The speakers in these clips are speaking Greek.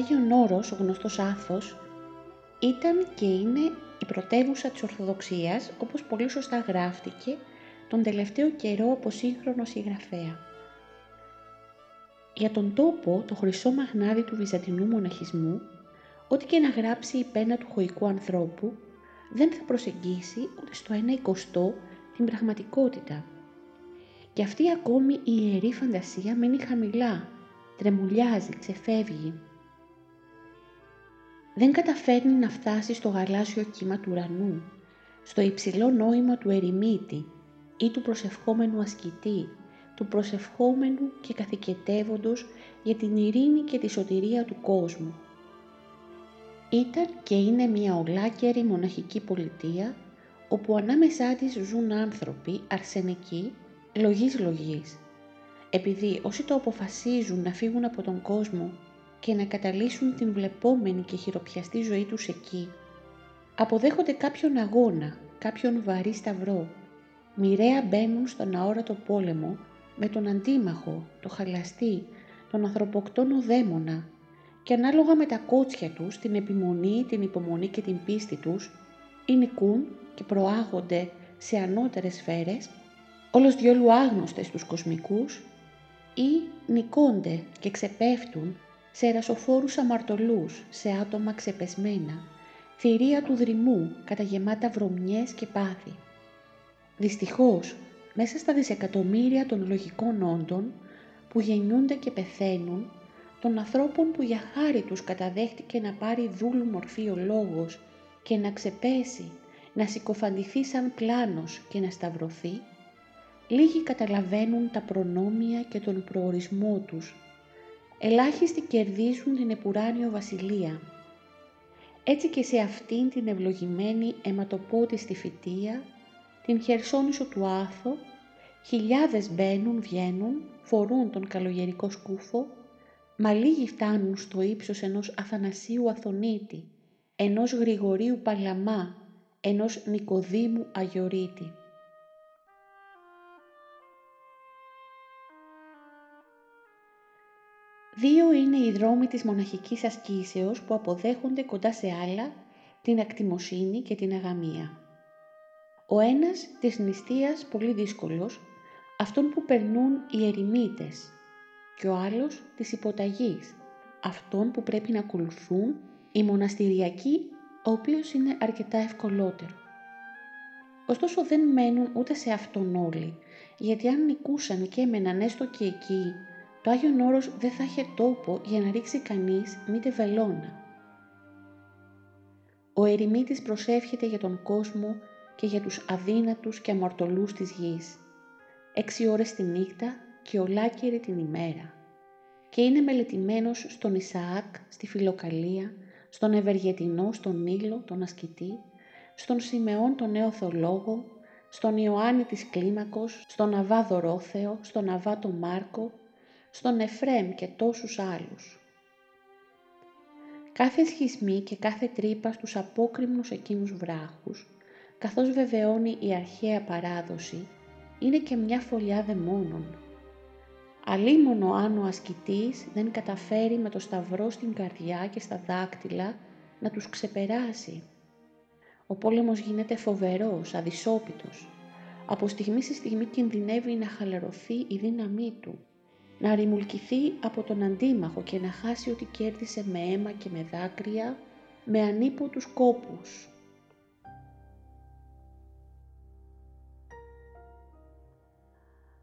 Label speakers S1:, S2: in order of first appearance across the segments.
S1: Άγιον Όρος, ο γνωστός Άθος, ήταν και είναι η πρωτεύουσα της Ορθοδοξίας, όπως πολύ σωστά γράφτηκε τον τελευταίο καιρό από σύγχρονο συγγραφέα. Για τον τόπο, το χρυσό μαγνάδι του βυζαντινού μοναχισμού, ό,τι και να γράψει η πένα του χωικού ανθρώπου, δεν θα προσεγγίσει ούτε στο ένα εικοστό την πραγματικότητα. Και αυτή ακόμη η ιερή φαντασία μένει χαμηλά, τρεμουλιάζει, ξεφεύγει, δεν καταφέρνει να φτάσει στο γαλάζιο κύμα του ουρανού, στο υψηλό νόημα του ερημίτη ή του προσευχόμενου ασκητή, του προσευχόμενου και καθηκετεύοντος για την ειρήνη και τη σωτηρία του κόσμου. Ήταν και είναι μια ολάκερη μοναχική πολιτεία, όπου ανάμεσά της ζουν άνθρωποι αρσενικοί, λογής λογής. Επειδή όσοι το αποφασίζουν να φύγουν από τον κόσμο και να καταλύσουν την βλεπόμενη και χειροπιαστή ζωή τους εκεί. Αποδέχονται κάποιον αγώνα, κάποιον βαρύ σταυρό. Μοιραία μπαίνουν στον αόρατο πόλεμο με τον αντίμαχο, το χαλαστή, τον ανθρωποκτόνο δαίμονα και ανάλογα με τα κότσια τους, την επιμονή, την υπομονή και την πίστη τους, ή νικούν και προάγονται σε ανώτερες σφαίρες, όλος διόλου άγνωστες στους κοσμικούς, ή νικώνται και ξεπέφτουν σε ερασοφόρους αμαρτωλούς, σε άτομα ξεπεσμένα, θηρία του δρυμού, καταγεμάτα βρωμιές και πάθη. Δυστυχώς, μέσα στα δισεκατομμύρια των λογικών όντων που γεννιούνται και πεθαίνουν, των ανθρώπων που για χάρη τους καταδέχτηκε να πάρει δούλου μορφή ο λόγος και να ξεπέσει, να συκοφαντηθεί σαν πλάνος και να σταυρωθεί, λίγοι καταλαβαίνουν τα προνόμια και τον προορισμό τους ελάχιστοι κερδίζουν την επουράνιο βασιλεία. Έτσι και σε αυτήν την ευλογημένη αιματοπότιστη φυτεία, την χερσόνησο του Άθο, χιλιάδες μπαίνουν, βγαίνουν, φορούν τον καλογερικό σκούφο, μα λίγοι φτάνουν στο ύψος ενός Αθανασίου Αθωνίτη, ενός Γρηγορίου Παλαμά, ενός Νικοδήμου Αγιορείτη. Δύο είναι οι δρόμοι της μοναχικής ασκήσεως που αποδέχονται κοντά σε άλλα την ακτιμοσύνη και την αγαμία. Ο ένας της νηστείας πολύ δύσκολος, αυτόν που περνούν οι ερημίτες και ο άλλος της υποταγής, αυτόν που πρέπει να ακολουθούν οι μοναστηριακοί, ο οποίος είναι αρκετά ευκολότερο. Ωστόσο δεν μένουν ούτε σε αυτόν όλοι, γιατί αν νικούσαν και έμεναν έστω και εκεί το Άγιον Όρος δεν θα είχε τόπο για να ρίξει κανείς μήτε βελόνα. Ο ερημίτης προσεύχεται για τον κόσμο και για τους αδύνατους και αμαρτωλούς της γης. Έξι ώρες τη νύχτα και ολάκερη την ημέρα. Και είναι μελετημένος στον Ισαάκ, στη Φιλοκαλία, στον Ευεργετινό, στον Νίλο, τον Ασκητή, στον Σιμεών τον νέο Θολόγο, στον Ιωάννη της Κλίμακος, στον Αβά Δωρόθεο, στον Αβά τον Μάρκο, στον Εφρέμ και τόσους άλλους. Κάθε σχισμή και κάθε τρύπα στους απόκριμνους εκείνους βράχους, καθώς βεβαιώνει η αρχαία παράδοση, είναι και μια φωλιά δαιμόνων. Αλίμονο αν ο ασκητής δεν καταφέρει με το σταυρό στην καρδιά και στα δάκτυλα να τους ξεπεράσει. Ο πόλεμος γίνεται φοβερός, αδυσόπιτος. Από στιγμή σε στιγμή κινδυνεύει να χαλαρωθεί η δύναμή του, να ρημουλκηθεί από τον αντίμαχο και να χάσει ό,τι κέρδισε με αίμα και με δάκρυα, με ανίποτους κόπους.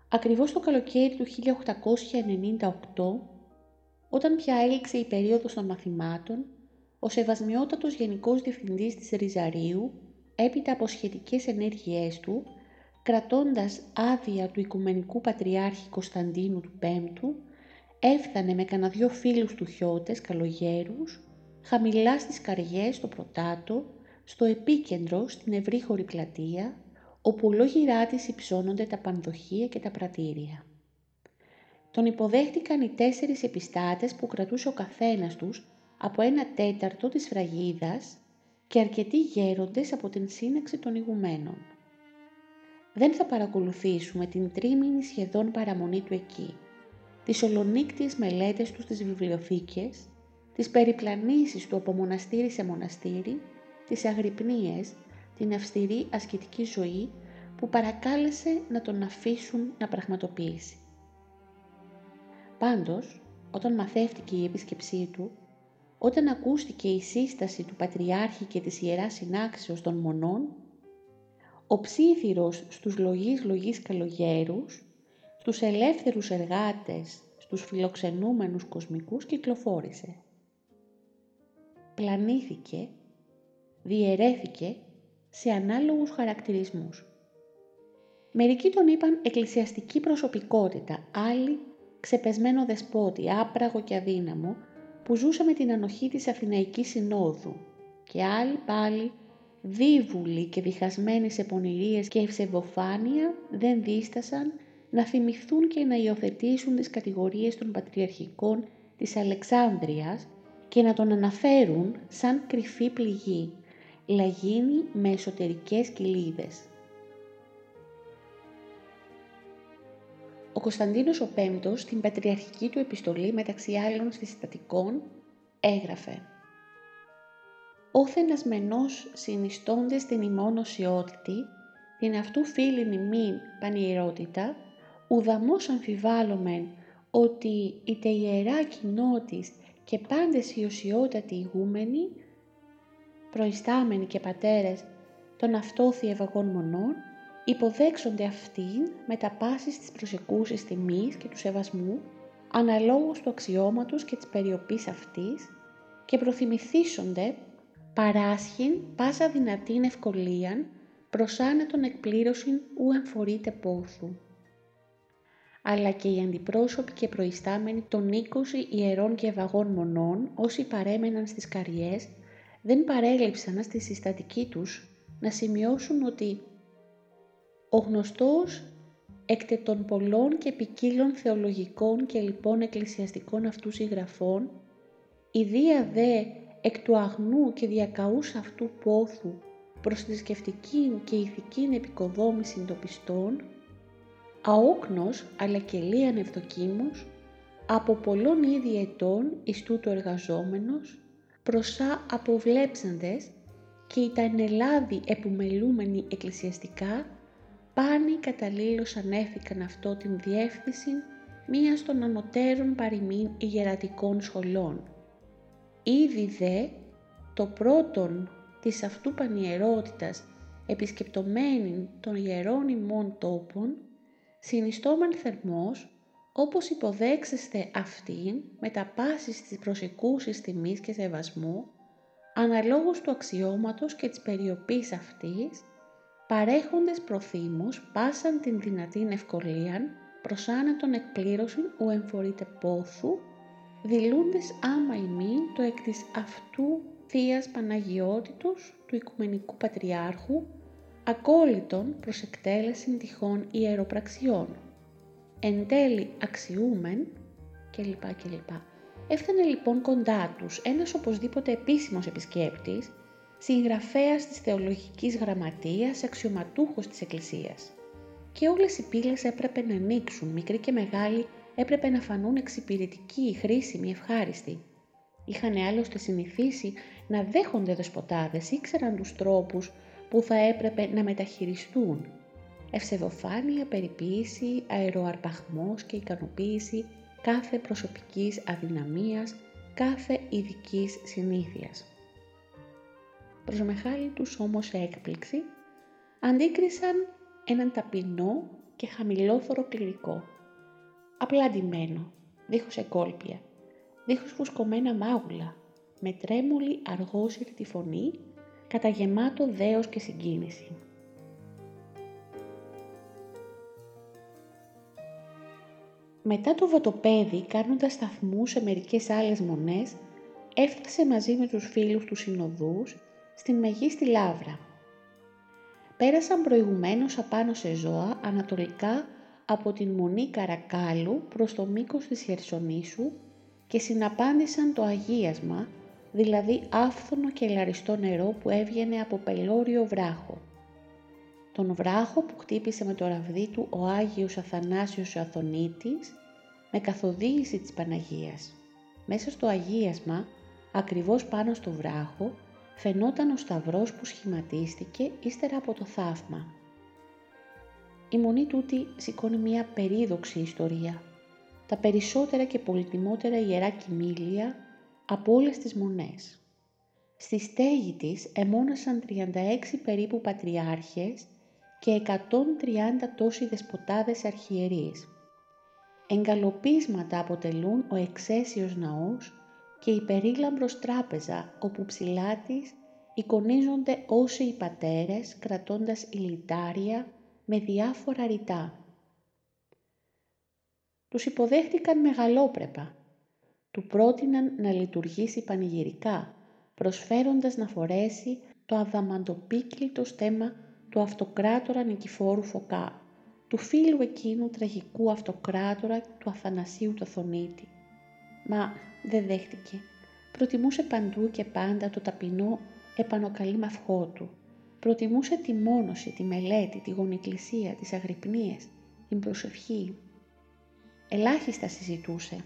S1: Ακριβώς το καλοκαίρι του 1898, όταν πια έληξε η περίοδος των μαθημάτων, ο Σεβασμιότατος Γενικός Διευθυντής της Ριζαρίου, έπειτα από σχετικές ενέργειές του, κρατώντας άδεια του Οικουμενικού Πατριάρχη Κωνσταντίνου του Πέμπτου, έφτανε με κανένα δυο φίλους του χιώτες καλογέρους, χαμηλά στις καριές στο Πρωτάτο, στο επίκεντρο στην ευρύχωρη πλατεία, όπου ολόγυρά της υψώνονται τα πανδοχεία και τα πρατήρια. Τον υποδέχτηκαν οι τέσσερις επιστάτες που κρατούσε ο καθένας τους από ένα τέταρτο της φραγίδας και αρκετοί γέροντες από την σύναξη των ηγουμένων. Δεν θα παρακολουθήσουμε την τρίμηνη σχεδόν παραμονή του εκεί, τις ολονύκτιες μελέτες τους στις βιβλιοθήκες, τις περιπλανήσεις του από μοναστήρι σε μοναστήρι, τις αγρυπνίες, την αυστηρή ασκητική ζωή που παρακάλεσε να τον αφήσουν να πραγματοποιήσει. Πάντως, όταν μαθεύτηκε η επίσκεψή του, όταν ακούστηκε η σύσταση του Πατριάρχη και της Ιεράς Συνάξεως των Μονών, ο ψήθυρος στους λογείς λογείς καλογέρους, στους ελεύθερους εργάτες, στους φιλοξενούμενους κοσμικούς κυκλοφόρησε. Πλανήθηκε, διαιρέθηκε σε ανάλογους χαρακτηρισμούς. Μερικοί τον είπαν εκκλησιαστική προσωπικότητα, άλλοι ξεπεσμένο δεσπότη, άπραγο και αδύναμο, που ζούσε με την ανοχή της Αθηναϊκής Συνόδου και άλλοι πάλι δίβουλοι και διχασμένοι σε πονηρίες και ευσεβοφάνεια δεν δίστασαν να θυμηθούν και να υιοθετήσουν τις κατηγορίες των πατριαρχικών της Αλεξάνδρειας και να τον αναφέρουν σαν κρυφή πληγή, λαγίνη με εσωτερικές κοιλίδες. Ο Κωνσταντίνος ο Πέμπτος στην πατριαρχική του επιστολή μεταξύ άλλων συστατικών έγραφε «Όθενας μενός συνιστώντες την ημών οσιότητη, την αυτού φίλην ημίν πανιερότητα, ουδαμός αμφιβάλλομεν ότι είτε ιερά κοινότης και πάντες οι οσιότατοι ηγούμενοι, προϊστάμενοι και πατέρες των αυτόθι ευαγών μονών, υποδέξονται αυτήν με τα πάσης της προσεκούσης τιμής και του σεβασμού, αναλόγως του αξιώματος και της περιοπής αυτής και προθυμηθήσονται παράσχην πάσα δυνατήν ευκολίαν προς άνετον εκπλήρωσιν ου εμφορείται πόθου. Αλλά και οι αντιπρόσωποι και προϊστάμενοι των 20 ιερών και ευαγών μονών, όσοι παρέμεναν στις καριές, δεν παρέλειψαν στη συστατική τους να σημειώσουν ότι ο γνωστός εκ των πολλών και ποικίλων θεολογικών και λοιπόν εκκλησιαστικών αυτού συγγραφών, ιδία δε εκ του αγνού και διακαούς αυτού πόθου προς θρησκευτική και ηθική επικοδόμηση των πιστών, αόκνος αλλά και λίαν ευδοκίμος, από πολλών ήδη ετών εις τούτο εργαζόμενος, προσά αποβλέψαντες και οι τα ενελάδη επιμελούμενοι εκκλησιαστικά πάνοι καταλήλως ανέφηκαν αυτό την διεύθυνση μίας των ανωτέρων παροιμήν ηγερατικών σχολών. Ήδη δε το πρώτον της αυτού πανιερότητας επισκεπτομένη των ιερών ημών τόπων, συνιστόμεν θερμός, όπως υποδέξεστε αυτήν με τα πάσης της προσεκούσης τιμής και σεβασμού, αναλόγως του αξιώματος και της περιοπής αυτής, παρέχοντες προθήμους πάσαν την δυνατήν ευκολίαν προς άνετον εκπλήρωσιν ου εμφορείτε πόθου, δηλούντες άμα ημίν το εκ της αυτού Θείας Παναγιότητος του Οικουμενικού Πατριάρχου, ακόλυτον προς εκτέλεση τυχών ιεροπραξιών. Εν τέλει αξιούμεν κλπ. κλπ. Έφτανε λοιπόν κοντά τους ένας οπωσδήποτε επίσημος επισκέπτης, συγγραφέας της θεολογικής γραμματείας, αξιωματούχος της Εκκλησίας. Και όλες οι πύλες έπρεπε να ανοίξουν, μικροί και μεγάλοι έπρεπε να φανούν εξυπηρετικοί, χρήσιμοι, ευχάριστοι. Είχαν άλλωστε συνηθίσει να δέχονται δεσποτάδες, ήξεραν τους τρόπους που θα έπρεπε να μεταχειριστούν. Ευσεβοφάνεια, περιποίηση, αεροαρπαχμός και ικανοποίηση κάθε προσωπικής αδυναμίας, κάθε ειδικής συνήθειας. Προς μεγάλη τους όμως έκπληξη, αντίκρισαν έναν ταπεινό και χαμηλόθωρο κληρικό. Απλά ντυμένο, δίχως εκόλπια, δίχως φουσκωμένα μάγουλα, με τρέμουλη αργόσυρτη φωνή, καταγεμάτο δέος και συγκίνηση. Μετά το βατοπέδι, κάνοντας σταθμού σε μερικές άλλες μονές, έφτασε μαζί με τους φίλους του συνοδούς στην Μεγίστη Λάβρα. Πέρασαν προηγουμένως απάνω σε ζώα ανατολικά από την Μονή Καρακάλου προς το μήκος της Χερσονήσου και συναπάντησαν το αγίασμα, δηλαδή άφθονο και λαριστό νερό που έβγαινε από πελώριο βράχο. Τον βράχο που χτύπησε με το ραβδί του ο Άγιος Αθανάσιος ο Αθωνίτης με καθοδήγηση της Παναγίας. Μέσα στο αγίασμα, ακριβώς πάνω στο βράχο, φαινόταν ο σταυρός που σχηματίστηκε ύστερα από το θαύμα. Η μονή τούτη σηκώνει μια περίδοξη ιστορία. Τα περισσότερα και πολυτιμότερα ιερά κοιμήλια από όλες τις μονές. Στη στέγη της εμόνασαν 36 περίπου πατριάρχες και 130 τόσοι δεσποτάδες αρχιερείς. Εγκαλοπίσματα αποτελούν ο εξαίσιος ναός και η περίλαμπρος τράπεζα όπου ψηλά της εικονίζονται όσοι οι πατέρες κρατώντας ηλιτάρια με διάφορα ρητά. Τους υποδέχτηκαν μεγαλόπρεπα. Του πρότειναν να λειτουργήσει πανηγυρικά, προσφέροντας να φορέσει το αδαμαντοπίκλητο στέμα του αυτοκράτορα Νικηφόρου Φωκά, του φίλου εκείνου τραγικού αυτοκράτορα του Αθανασίου του Αθωνίτη. Μα δεν δέχτηκε. Προτιμούσε παντού και πάντα το ταπεινό επανοκαλή μαυχό του. Προτιμούσε τη μόνωση, τη μελέτη, τη γονικλησία, τις αγρυπνίες, την προσευχή. Ελάχιστα συζητούσε.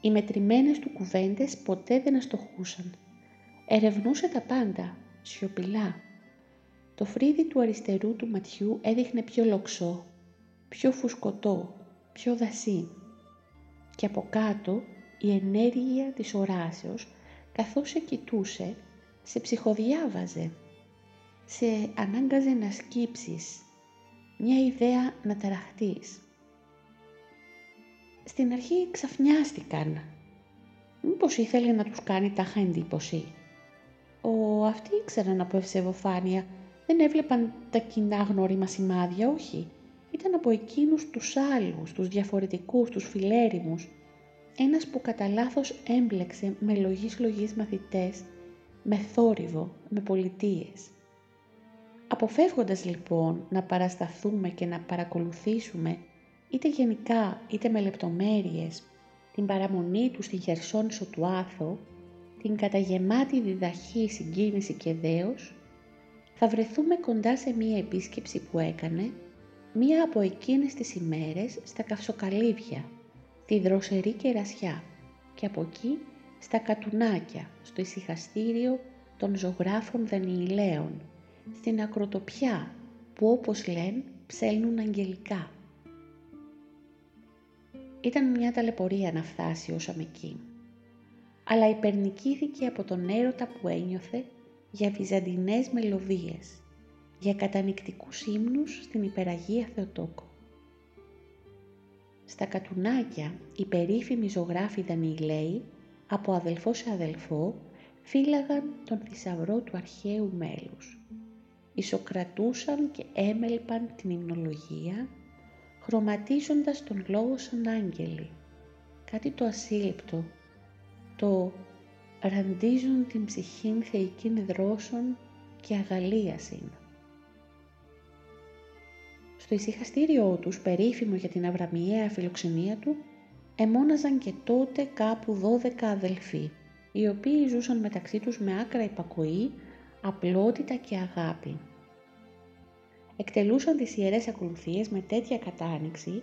S1: Οι μετρημένες του κουβέντες ποτέ δεν αστοχούσαν. Ερευνούσε τα πάντα, σιωπηλά. Το φρύδι του αριστερού του ματιού έδειχνε πιο λοξό, πιο φουσκωτό, πιο δασί. Και από κάτω η ενέργεια της οράσεως καθώς σε κοιτούσε, σε ψυχοδιάβαζε, σε ανάγκαζε να σκύψεις, μια ιδέα να ταραχτείς. Στην αρχή ξαφνιάστηκαν. Μήπως ήθελε να τους κάνει τάχα εντύπωση. Ο, αυτοί ήξεραν από ευσεβοφάνεια, δεν έβλεπαν τα κοινά γνώριμα σημάδια, όχι. Ήταν από εκείνους τους άλλους, τους διαφορετικούς, τους φιλέριμους, ένας που κατά λάθος έμπλεξε με λογής λογής μαθητές, με θόρυβο, με πολιτείες. Αποφεύγοντας λοιπόν να παρασταθούμε και να παρακολουθήσουμε είτε γενικά είτε με λεπτομέρειες την παραμονή του στην Χερσόνησο του Άθο, την καταγεμάτη διδαχή, συγκίνηση και δέος, θα βρεθούμε κοντά σε μία επίσκεψη που έκανε μία από εκείνες τις ημέρες στα Καυσοκαλύβια τη δροσερή κερασιά και από εκεί στα κατουνάκια, στο ησυχαστήριο των ζωγράφων Δανιηλαίων, στην ακροτοπιά που όπως λένε ψέλνουν αγγελικά. Ήταν μια ταλαιπωρία να φτάσει όσα εκεί, αλλά υπερνικήθηκε από τον έρωτα που ένιωθε για βυζαντινές μελωδίες, για κατανικτικούς ύμνους στην υπεραγία Θεοτόκο. Στα κατουνάκια οι περίφημοι ζωγράφοι Δανιλαίοι από αδελφό σε αδελφό φύλαγαν τον θησαυρό του αρχαίου μέλους. Ισοκρατούσαν και έμελπαν την υμνολογία, χρωματίζοντας τον λόγο σαν άγγελοι. Κάτι το ασύλληπτο, το ραντίζουν την ψυχήν θεϊκήν δρόσων και αγαλίασιν. Στο ησυχαστήριό τους, περίφημο για την αβραμιαία φιλοξενία του, εμόναζαν και τότε κάπου δώδεκα αδελφοί, οι οποίοι ζούσαν μεταξύ τους με άκρα υπακοή, απλότητα και αγάπη. Εκτελούσαν τις ιερές ακολουθίες με τέτοια κατάνοιξη,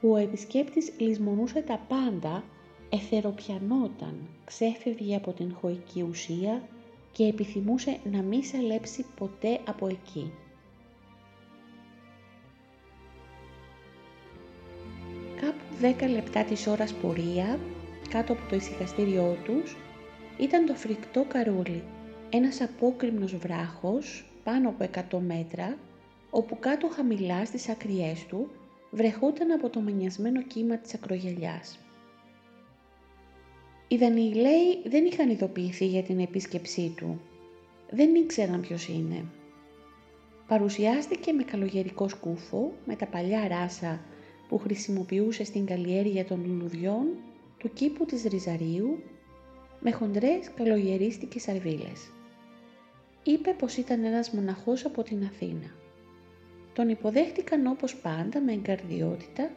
S1: που ο επισκέπτης λησμονούσε τα πάντα εθεροπιανόταν, ξέφευγε από την χωική ουσία και επιθυμούσε να μη σαλέψει ποτέ από εκεί. Κάπου δέκα λεπτά της ώρας πορεία, κάτω από το ησυχαστήριό τους, ήταν το φρικτό καρούλι, ένας απόκριμνος βράχος πάνω από 100 μέτρα, όπου κάτω χαμηλά στις ακριές του βρεχόταν από το μανιασμένο κύμα της ακρογελιάς. Οι Δανιηλαίοι δεν είχαν ειδοποιηθεί για την επίσκεψή του. Δεν ήξεραν ποιος είναι. Παρουσιάστηκε με καλογερικό σκούφο, με τα παλιά ράσα που χρησιμοποιούσε στην καλλιέργεια των λουλουδιών, του κήπου της Ριζαρίου, με χοντρές καλογερίστικες αρβίλες. Είπε πως ήταν ένας μοναχός από την Αθήνα. Τον υποδέχτηκαν όπως πάντα με εγκαρδιότητα,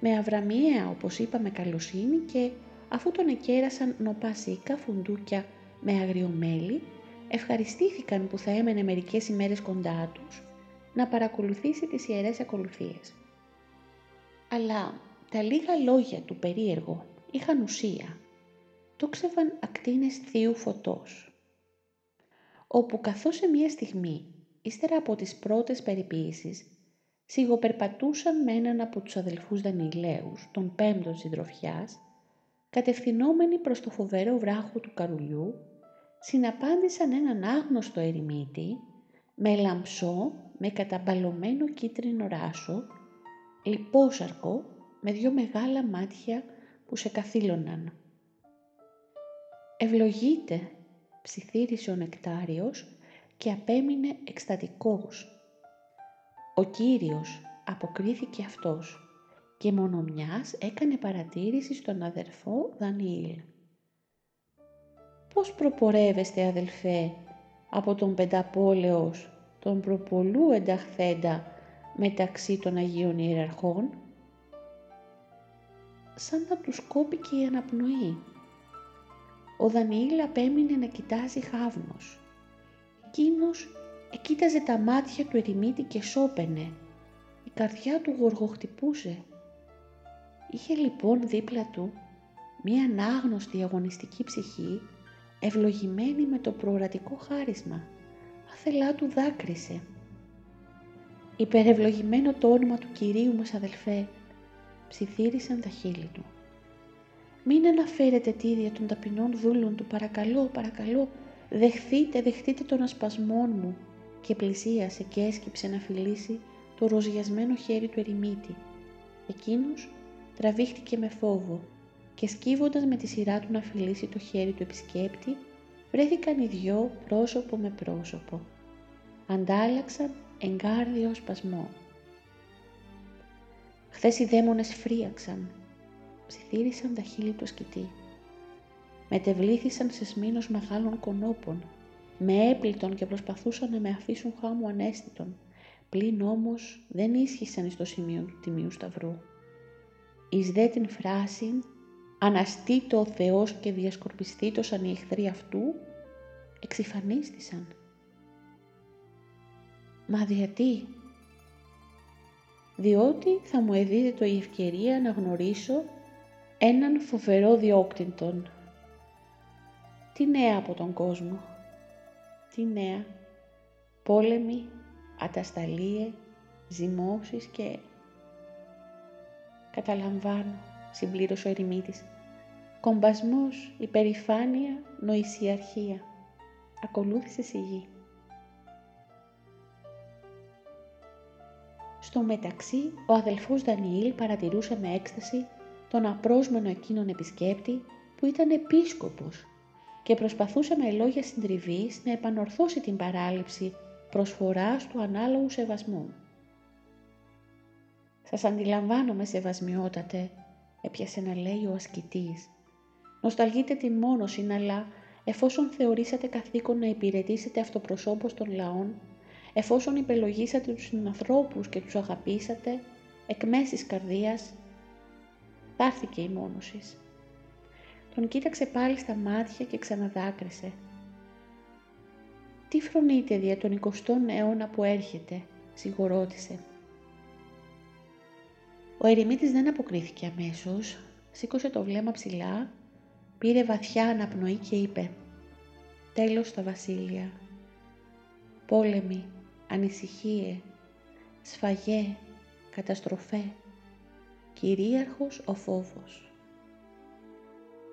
S1: με αβραμιαία όπως είπαμε καλοσύνη και αφού τον εκέρασαν νοπά σίκα, φουντούκια με αγριομέλι, ευχαριστήθηκαν που θα έμενε μερικές ημέρες κοντά τους να παρακολουθήσει τις ιερές ακολουθίες. Αλλά τα λίγα λόγια του περίεργου είχαν ουσία. Το ξεβαν ακτίνες θείου φωτός. Όπου καθώς σε μία στιγμή, ύστερα από τις πρώτες περιποίησεις, σιγοπερπατούσαν με έναν από τους αδελφούς Δανιλαίους, τον πέμπτον συντροφιάς, κατευθυνόμενοι προς το φοβερό βράχο του καρουλιού, συναπάντησαν έναν άγνωστο ερημίτη, με λαμψό, με καταμπαλωμένο κίτρινο ράσο, λιπόσαρκο, με δυο μεγάλα μάτια που σε καθήλωναν. «Ευλογείτε», ψιθύρισε ο νεκτάριος και απέμεινε εκστατικός. «Ο Κύριος», αποκρίθηκε αυτός και μόνο μιας έκανε παρατήρηση στον αδερφό Δανιήλ. «Πώς προπορεύεστε αδελφέ από τον πενταπόλεος, τον προπολού ενταχθέντα μεταξύ των Αγίων Ιεραρχών» σαν να τους κόπηκε η αναπνοή. Ο Δανιήλ απέμεινε να κοιτάζει χάβνος. Εκείνος εκοίταζε τα μάτια του ερημίτη και σώπαινε. Η καρδιά του γοργοχτυπούσε. Είχε λοιπόν δίπλα του μία ανάγνωστη αγωνιστική ψυχή, ευλογημένη με το προορατικό χάρισμα. Άθελά του δάκρυσε. «Υπερευλογημένο το όνομα του Κυρίου μας αδελφέ», ψιθύρισαν τα χείλη του. «Μην αναφέρετε τη ίδια των ταπεινών δούλων του, παρακαλώ, παρακαλώ, δεχθείτε, δεχτείτε τον ασπασμόν μου» και πλησίασε και έσκυψε να φιλήσει το ροζιασμένο χέρι του ερημίτη. Εκείνος τραβήχτηκε με φόβο και σκύβοντας με τη σειρά του να φιλήσει το χέρι του επισκέπτη, βρέθηκαν οι δυο πρόσωπο με πρόσωπο. Αντάλλαξαν εγκάρδιο σπασμό. Χθες οι δαίμονες φρίαξαν, ψιθύρισαν τα χείλη του ασκητή. Μετεβλήθησαν σε σμήνος μεγάλων κονόπων, με έπλητον και προσπαθούσαν να με αφήσουν χάμου ανέστητον, πλην όμως δεν ίσχυσαν στο σημείο του Τιμίου Σταυρού εις δε την φράση «Αναστήτω ο Θεός και διασκορπιστήτωσαν οι εχθροί αυτού», εξυφανίστησαν. Μα γιατί; Διότι θα μου εδίδεται η ευκαιρία να γνωρίσω έναν φοβερό διόκτυντον. Τι νέα από τον κόσμο. Τι νέα. Πόλεμοι, ατασταλίες, ζυμώσεις και «Καταλαμβάνω», συμπλήρωσε ο ερημίτης. «Κομπασμός, υπερηφάνεια, νοησιαρχία». Ακολούθησε σιγή. Στο μεταξύ, ο αδελφός Δανιήλ παρατηρούσε με έκσταση τον απρόσμενο εκείνον επισκέπτη που ήταν επίσκοπος και προσπαθούσε με λόγια συντριβής να επανορθώσει την παράληψη προσφοράς του ανάλογου σεβασμού. «Σας αντιλαμβάνομαι σεβασμιότατε», έπιασε να λέει ο ασκητής. «Νοσταλγείτε την μόνωση, αλλά εφόσον θεωρήσατε καθήκον να υπηρετήσετε αυτοπροσώπως των λαών, εφόσον υπελογίσατε τους συνανθρώπους και τους αγαπήσατε, εκ μέσης καρδίας, δάθηκε η μόνωσης. Τον κοίταξε πάλι στα μάτια και ξαναδάκρυσε. «Τι φρονείτε δια τον 20ο αιώνα που έρχεται», σιγουρώτησε. Ο ερημίτης δεν αποκρίθηκε αμέσως, σήκωσε το βλέμμα ψηλά, πήρε βαθιά αναπνοή και είπε «Τέλος στα βασίλεια, πόλεμοι, ανησυχίε, σφαγέ, καταστροφέ, κυρίαρχος ο φόβος».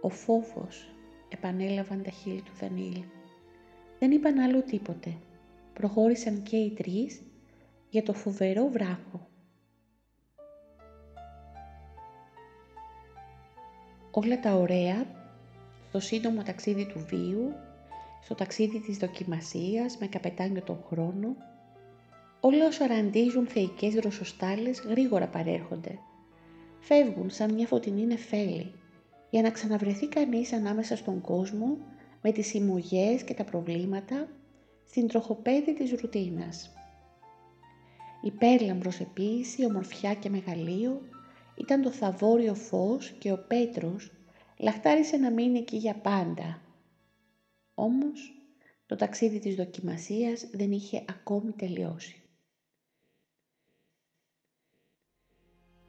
S1: «Ο φόβος», επανέλαβαν τα χείλη του Δανίλη. Δεν είπαν άλλο τίποτε. Προχώρησαν και οι τρεις για το φοβερό βράχο. Όλα τα ωραία στο σύντομο ταξίδι του βίου, στο ταξίδι της δοκιμασίας με καπετάνιο τον χρόνο, όλα όσα ραντίζουν θεϊκές δροσοστάλες γρήγορα παρέρχονται. Φεύγουν σαν μια φωτεινή νεφέλη, για να ξαναβρεθεί κανείς ανάμεσα στον κόσμο με τις συμμογές και τα προβλήματα στην τροχοπέδη της ρουτίνας. Η πέρλαμπρος επίηση, ομορφιά και μεγαλείο ήταν το θαβόριο φως και ο Πέτρος λαχτάρισε να μείνει εκεί για πάντα. Όμως το ταξίδι της δοκιμασίας δεν είχε ακόμη τελειώσει.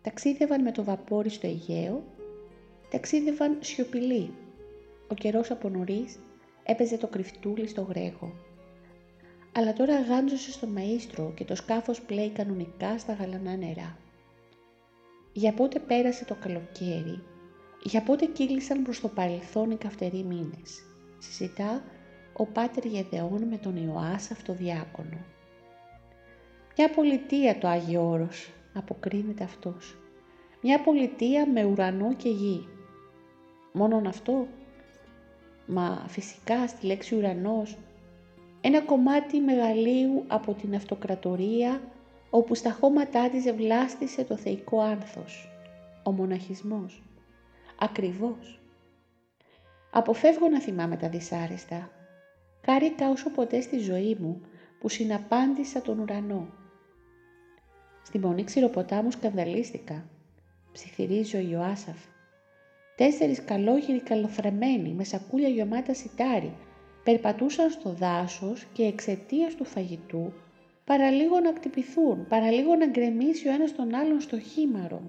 S1: Ταξίδευαν με το βαπόρι στο Αιγαίο, ταξίδευαν σιωπηλοί. Ο καιρός από νωρίς έπαιζε το κρυφτούλι στο γρέγο. Αλλά τώρα γάντζωσε στο μαΐστρο και το σκάφος πλέει κανονικά στα γαλανά νερά. Για πότε πέρασε το καλοκαίρι, για πότε κύλησαν προς το παρελθόν οι καυτεροί μήνες. Συζητά ο Πάτερ Γεδεών με τον Ιωάσαφ το διάκονο. «Μια πολιτεία το Άγιο Όρος», αποκρίνεται αυτός. «Μια πολιτεία με ουρανό και γη». Μόνον αυτό. Μα φυσικά στη λέξη ουρανός ένα κομμάτι μεγαλείου από την αυτοκρατορία όπου στα χώματά της ευλάστησε το θεϊκό άνθος, ο μοναχισμός. Ακριβώς. Αποφεύγω να θυμάμαι τα δυσάρεστα. Κάρικα όσο ποτέ στη ζωή μου που συναπάντησα τον ουρανό. Στη μονή ξηροποτάμου σκανδαλίστηκα. Ψιθυρίζει ο Ιωάσαφ. Τέσσερις καλόγυροι καλοθρεμένοι με σακούλια γεμάτα σιτάρι περπατούσαν στο δάσος και εξαιτίας του φαγητού παραλίγο να κτυπηθούν, παραλίγο να γκρεμίσει ο ένας τον άλλον στο χήμαρο.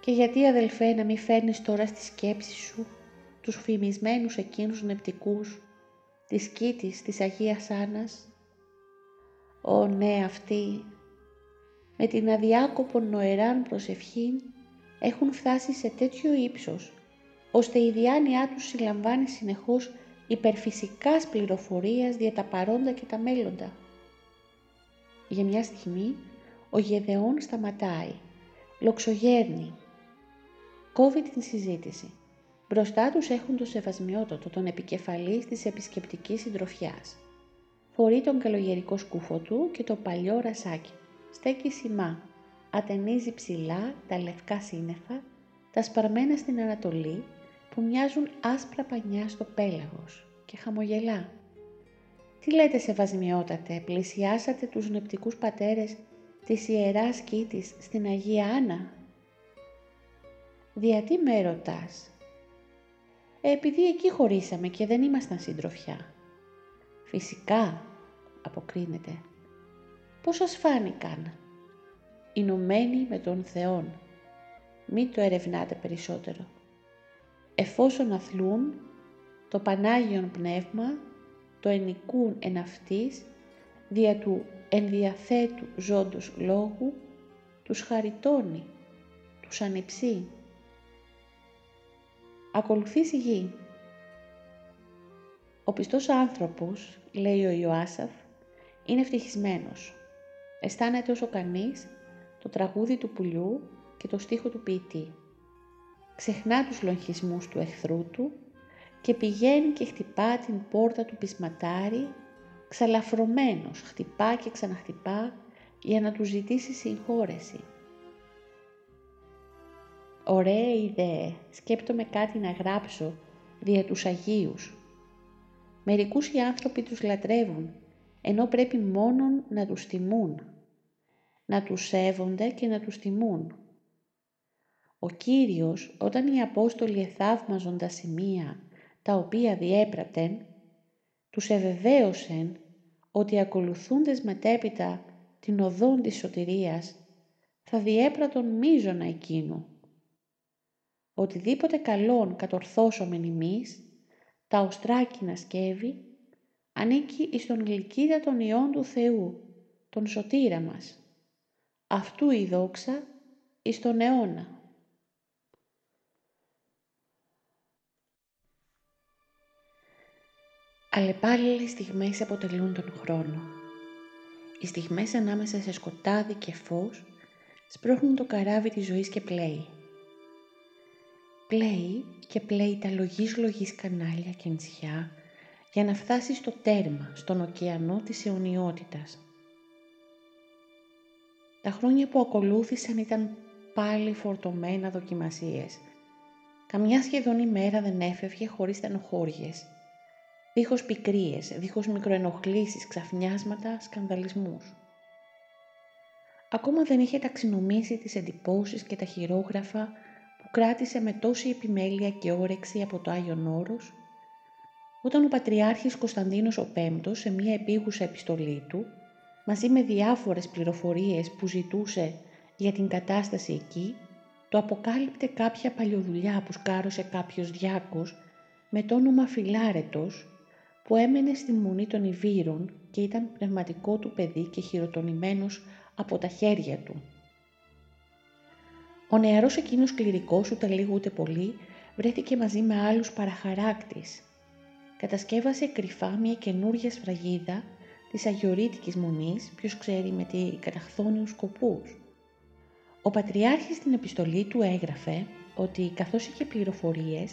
S1: Και γιατί αδελφέ να μην φέρνεις τώρα στη σκέψη σου τους φημισμένους εκείνους νεπτικούς της Κίτης της Αγίας Άννας; Ω ναι αυτοί με την αδιάκοπον νοεράν προσευχήν έχουν φτάσει σε τέτοιο ύψος ώστε η διάνοιά τους συλλαμβάνει συνεχώς υπερφυσικάς πληροφορίας για τα παρόντα και τα μέλλοντα. Για μια στιγμή ο Γεδεών σταματάει, λοξογέρνει, κόβει την συζήτηση. Μπροστά τους έχουν το σεβασμιότατο, τον επικεφαλής της επισκεπτικής συντροφιάς. Φορεί τον καλογερικό σκούφο του και το παλιό ρασάκι. Στέκει σημά, ατενίζει ψηλά τα λευκά σύννεφα, τα σπαρμένα στην Ανατολή που μοιάζουν άσπρα πανιά στο πέλαγος και χαμογελά. «Τι λέτε σεβασμιότατε, πλησιάσατε τους νεπτικούς πατέρες της Ιεράς Κήτης στην Αγία Άννα» «Δια τι με ρωτάς» «Ε, «Επειδή εκεί χωρίσαμε και δεν ήμασταν συντροφιά». «Φυσικά», αποκρίνεται. «Πώς σας φάνηκαν» «Ηνωμένοι με τον Θεόν». Μην το ερευνάτε περισσότερο εφόσον αθλούν το Πανάγιον Πνεύμα, το ενικούν εν αυτής, δια του ενδιαθέτου ζώντος λόγου, τους χαριτώνει, τους ανυψεί. Ακολουθείς η γη. Ο πιστός άνθρωπος, λέει ο Ιωάσαφ, είναι ευτυχισμένος. Αισθάνεται όσο κανείς το τραγούδι του πουλιού και το στίχο του ποιητή ξεχνά τους λογισμούς του εχθρού του και πηγαίνει και χτυπά την πόρτα του πισματάρι, ξαλαφρωμένος, χτυπά και ξαναχτυπά για να του ζητήσει συγχώρεση. Ωραία ιδέα, σκέπτομαι κάτι να γράψω δια τους Αγίους. Μερικούς οι άνθρωποι τους λατρεύουν, ενώ πρέπει μόνον να τους τιμούν, να τους σέβονται και να τους τιμούν. Ο Κύριος, όταν οι Απόστολοι εθαύμαζον τα σημεία τα οποία διέπρατεν, τους ευεβαίωσεν ότι ακολουθούντες μετέπειτα την οδόν της σωτηρίας, θα διέπρατον μίζωνα εκείνου. οτιδήποτε καλόν κατορθώσομεν εμείς, τα οστράκινα σκεύη, ανήκει εις τον γλυκίδα των Υιών του Θεού, τον σωτήρα μας. Αυτού η δόξα εις τον αιώνα. Αλλεπάλληλες στιγμές αποτελούν τον χρόνο. Οι στιγμές ανάμεσα σε σκοτάδι και φως σπρώχνουν το καράβι της ζωής και πλέει. Πλέει και πλέει τα λογής λογής κανάλια και νησιά για να φτάσει στο τέρμα, στον ωκεανό της αιωνιότητας. Τα χρόνια που ακολούθησαν ήταν πάλι φορτωμένα δοκιμασίες. Καμιά σχεδόν ημέρα δεν έφευγε χωρίς στενοχώριες. Δίχως πικρίες, δίχως μικροενοχλήσεις, ξαφνιάσματα, σκανδαλισμούς. Ακόμα δεν είχε ταξινομήσει τις εντυπώσεις και τα χειρόγραφα που κράτησε με τόση επιμέλεια και όρεξη από το Άγιον Όρος, όταν ο Πατριάρχης Κωνσταντίνος ο Πέμπτος σε μία επίγουσα επιστολή του, μαζί με διάφορες πληροφορίες που ζητούσε για την κατάσταση εκεί, το αποκάλυπτε κάποια παλιοδουλειά που σκάρωσε κάποιος διάκος με το όνομα Φιλάρετος, που έμενε στην Μονή των Ιβύρων και ήταν πνευματικό του παιδί και χειροτονημένος από τα χέρια του. Ο νεαρός εκείνος κληρικός ούτε λίγο ούτε πολύ βρέθηκε μαζί με άλλους παραχαράκτης. Κατασκεύασε κρυφά μια καινούργια σφραγίδα της Αγιορείτικης Μονής, ποιος ξέρει με τι καταχθόνιους σκοπούς. Ο Πατριάρχης στην επιστολή του έγραφε ότι καθώς είχε πληροφορίες,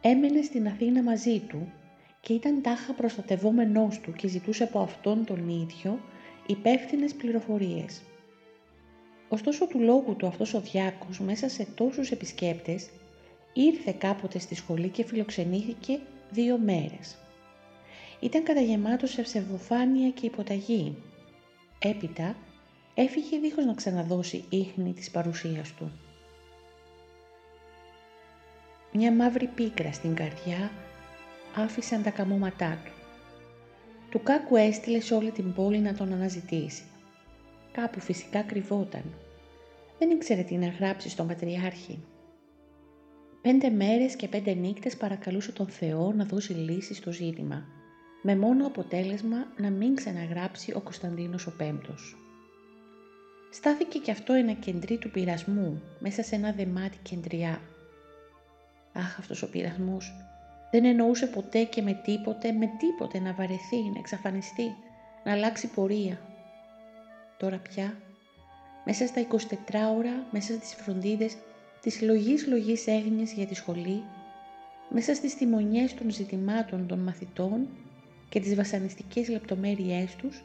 S1: έμενε στην Αθήνα μαζί του και ήταν τάχα προστατευόμενός του και ζητούσε από αυτόν τον ίδιο υπεύθυνες πληροφορίες. Ωστόσο του λόγου του αυτός ο διάκος μέσα σε τόσους επισκέπτες ήρθε κάποτε στη σχολή και φιλοξενήθηκε δύο μέρες. Ήταν καταγεμάτος σε ψευδοφάνεια και υποταγή. Έπειτα έφυγε δίχως να ξαναδώσει ίχνη της παρουσίας του. Μια μαύρη πίκρα στην καρδιά άφησαν τα καμώματά του. Του κάκου έστειλε σε όλη την πόλη να τον αναζητήσει. Κάπου φυσικά κρυβόταν. Δεν ήξερε τι να γράψει στον Πατριάρχη. Πέντε μέρες και πέντε νύχτες παρακαλούσε τον Θεό να δώσει λύση στο ζήτημα, με μόνο αποτέλεσμα να μην ξαναγράψει ο Κωνσταντίνος ο Πέμπτος. Στάθηκε κι αυτό ένα κεντρί του πειρασμού, μέσα σε ένα δεμάτι κεντριά. Αχ, αυτός ο πειρασμός, δεν εννοούσε ποτέ και με τίποτε, με τίποτε να βαρεθεί, να εξαφανιστεί, να αλλάξει πορεία. Τώρα πια, μέσα στα 24 ώρα, μέσα στις φροντίδες, της λογής λογής έγνοιας για τη σχολή, μέσα στις τιμονιές των ζητημάτων των μαθητών και τις βασανιστικές λεπτομέρειές τους,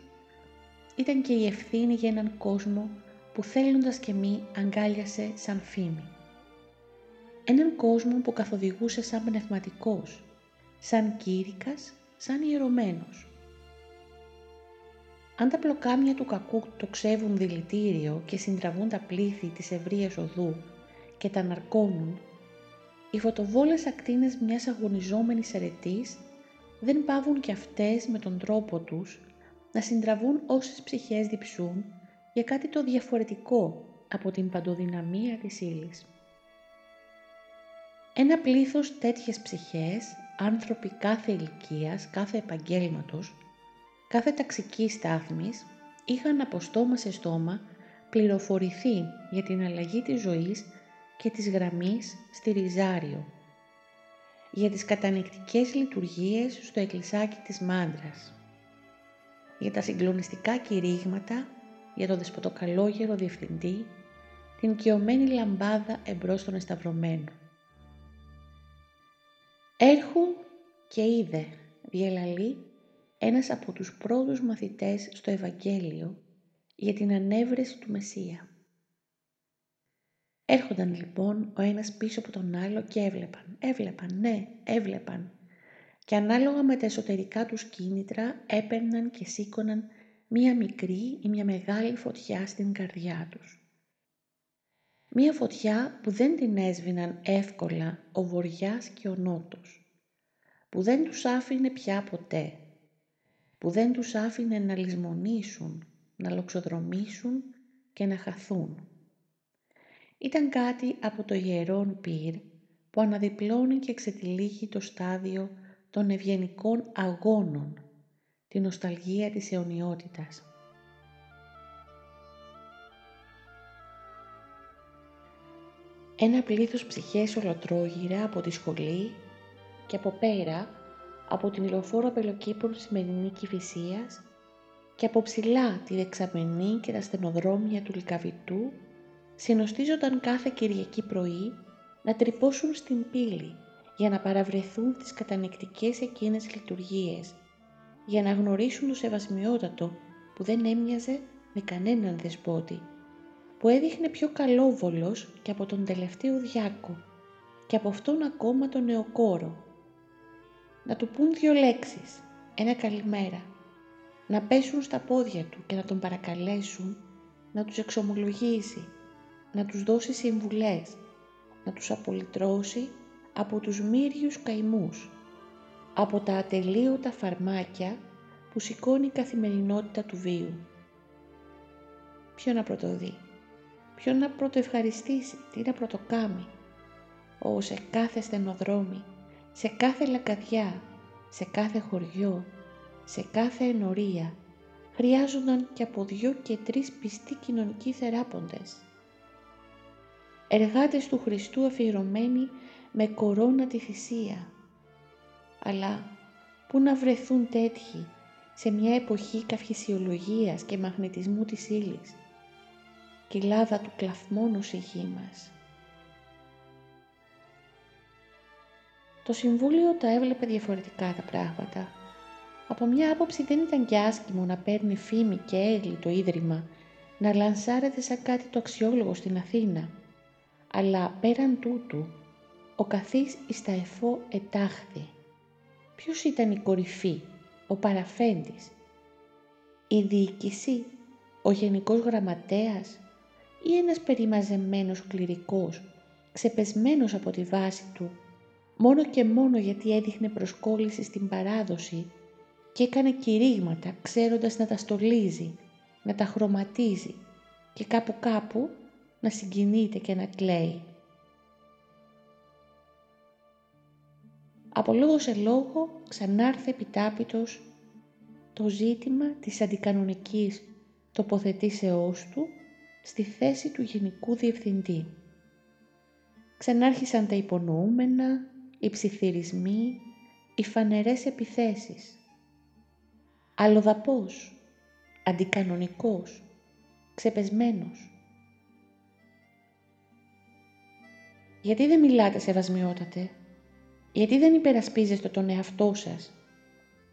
S1: ήταν και η ευθύνη για έναν κόσμο που θέλοντας και μη αγκάλιασε σαν φήμη. Έναν κόσμο που καθοδηγούσε σαν πνευματικός, σαν κήρυκας, σαν ιερωμένος. Αν τα πλοκάμια του κακού το ξεύουν δηλητήριο και συντραβούν τα πλήθη της ευρείας οδού και τα ναρκώνουν, οι φωτοβόλες ακτίνες μιας αγωνιζόμενης ερετής δεν πάβουν και αυτές με τον τρόπο τους να συντραβούν όσες ψυχές διψούν για κάτι το διαφορετικό από την παντοδυναμία της ύλης. Ένα πλήθος τέτοιες ψυχές, άνθρωποι κάθε ηλικίας, κάθε επαγγέλματος, κάθε ταξική στάθμης, είχαν από στόμα σε στόμα πληροφορηθεί για την αλλαγή της ζωής και της γραμμής στη Ριζάριο, για τις κατανεκτικές λειτουργίες στο εκκλησάκι της Μάντρας, για τα συγκλονιστικά κηρύγματα, για το δεσποτοκαλόγερο διευθυντή, την κοιωμένη λαμπάδα εμπρός στον εσταυρωμένο. Έρχου και είδε, διελαλεί, ένας από τους πρώτους μαθητές στο Ευαγγέλιο για την ανέβρεση του Μεσσία. Έρχονταν λοιπόν ο ένας πίσω από τον άλλο και έβλεπαν, έβλεπαν, ναι, έβλεπαν. Και ανάλογα με τα εσωτερικά τους κίνητρα έπαιρναν και σήκωναν μία μικρή ή μία μεγάλη φωτιά στην καρδιά τους. Μία φωτιά που δεν την έσβηναν εύκολα ο βοριάς και ο νότος, που δεν τους άφηνε πια ποτέ, που δεν τους άφηνε να λησμονήσουν, να λοξοδρομήσουν και να χαθούν. Ήταν κάτι από το ιερόν πυρ που αναδιπλώνει και εξετυλίγει το στάδιο των ευγενικών αγώνων, τη νοσταλγία της αιωνιότητας. Ένα πλήθος ψυχές ολοτρόγυρα από τη σχολή και από πέρα από την λεωφόρο Πελοκύπρου σημερινή Κηφισίας και από ψηλά τη δεξαμενή και τα στενοδρόμια του Λυκαβητού συνοστίζονταν κάθε Κυριακή πρωί να τρυπώσουν στην πύλη για να παραβρεθούν τις κατανεκτικές εκείνες λειτουργίες, για να γνωρίσουν το σεβασμιότατο που δεν έμοιαζε με κανέναν δεσπότη, που έδειχνε πιο καλόβολος και από τον τελευταίο διάκο και από αυτόν ακόμα τον νεοκόρο. Να του πούν δύο λέξεις, ένα καλημέρα, να πέσουν στα πόδια του και να τον παρακαλέσουν να τους εξομολογήσει, να τους δώσει συμβουλές, να τους απολυτρώσει από τους μύριους καημούς, από τα ατελείωτα φαρμάκια που σηκώνει η καθημερινότητα του βίου. Ποιο να πρωτοδεί, ποιο να πρωτοευχαριστήσει, τι να πρωτοκάμει. Ω σε κάθε στενοδρόμι, σε κάθε λακαδιά, σε κάθε χωριό, σε κάθε ενορία, χρειάζονταν και από δυο και τρεις πιστοί κοινωνικοί θεράποντες εργάτες του Χριστού αφιερωμένοι με κορώνα τη θυσία. Αλλά πού να βρεθούν τέτοιοι σε μια εποχή καυχησιολογίας και μαγνητισμού της ύλης, κοιλάδα του κλαθμόνος η γη μας. Το Συμβούλιο τα έβλεπε διαφορετικά τα πράγματα. Από μια άποψη δεν ήταν και άσχημο να παίρνει φήμη και έγκλη το Ίδρυμα, να λανσάρεται σαν κάτι το αξιόλογο στην Αθήνα αλλά πέραν τούτου, ο καθής εις τα εφό ετάχθη. Ποιος ήταν η κορυφή, ο παραφέντης, η διοίκηση, ο γενικός γραμματέας ή ένας περιμαζεμένος κληρικός, ξεπεσμένος από τη βάση του, μόνο και μόνο γιατί έδειχνε προσκόλληση στην παράδοση και έκανε κηρύγματα ξέροντας να τα στολίζει, να τα χρωματίζει και κάπου κάπου να συγκινείται και να κλαίει. Από λόγο σε λόγο ξανάρθε επιτάπητος το ζήτημα της αντικανονικής τοποθετήσεώς του στη θέση του Γενικού Διευθυντή. Ξανάρχισαν τα υπονοούμενα, οι ψιθυρισμοί, οι φανερές επιθέσεις. Αλλοδαπός, αντικανονικός, ξεπεσμένος. Γιατί δεν μιλάτε σεβασμιότατε; Γιατί δεν υπερασπίζεστε τον εαυτό σας;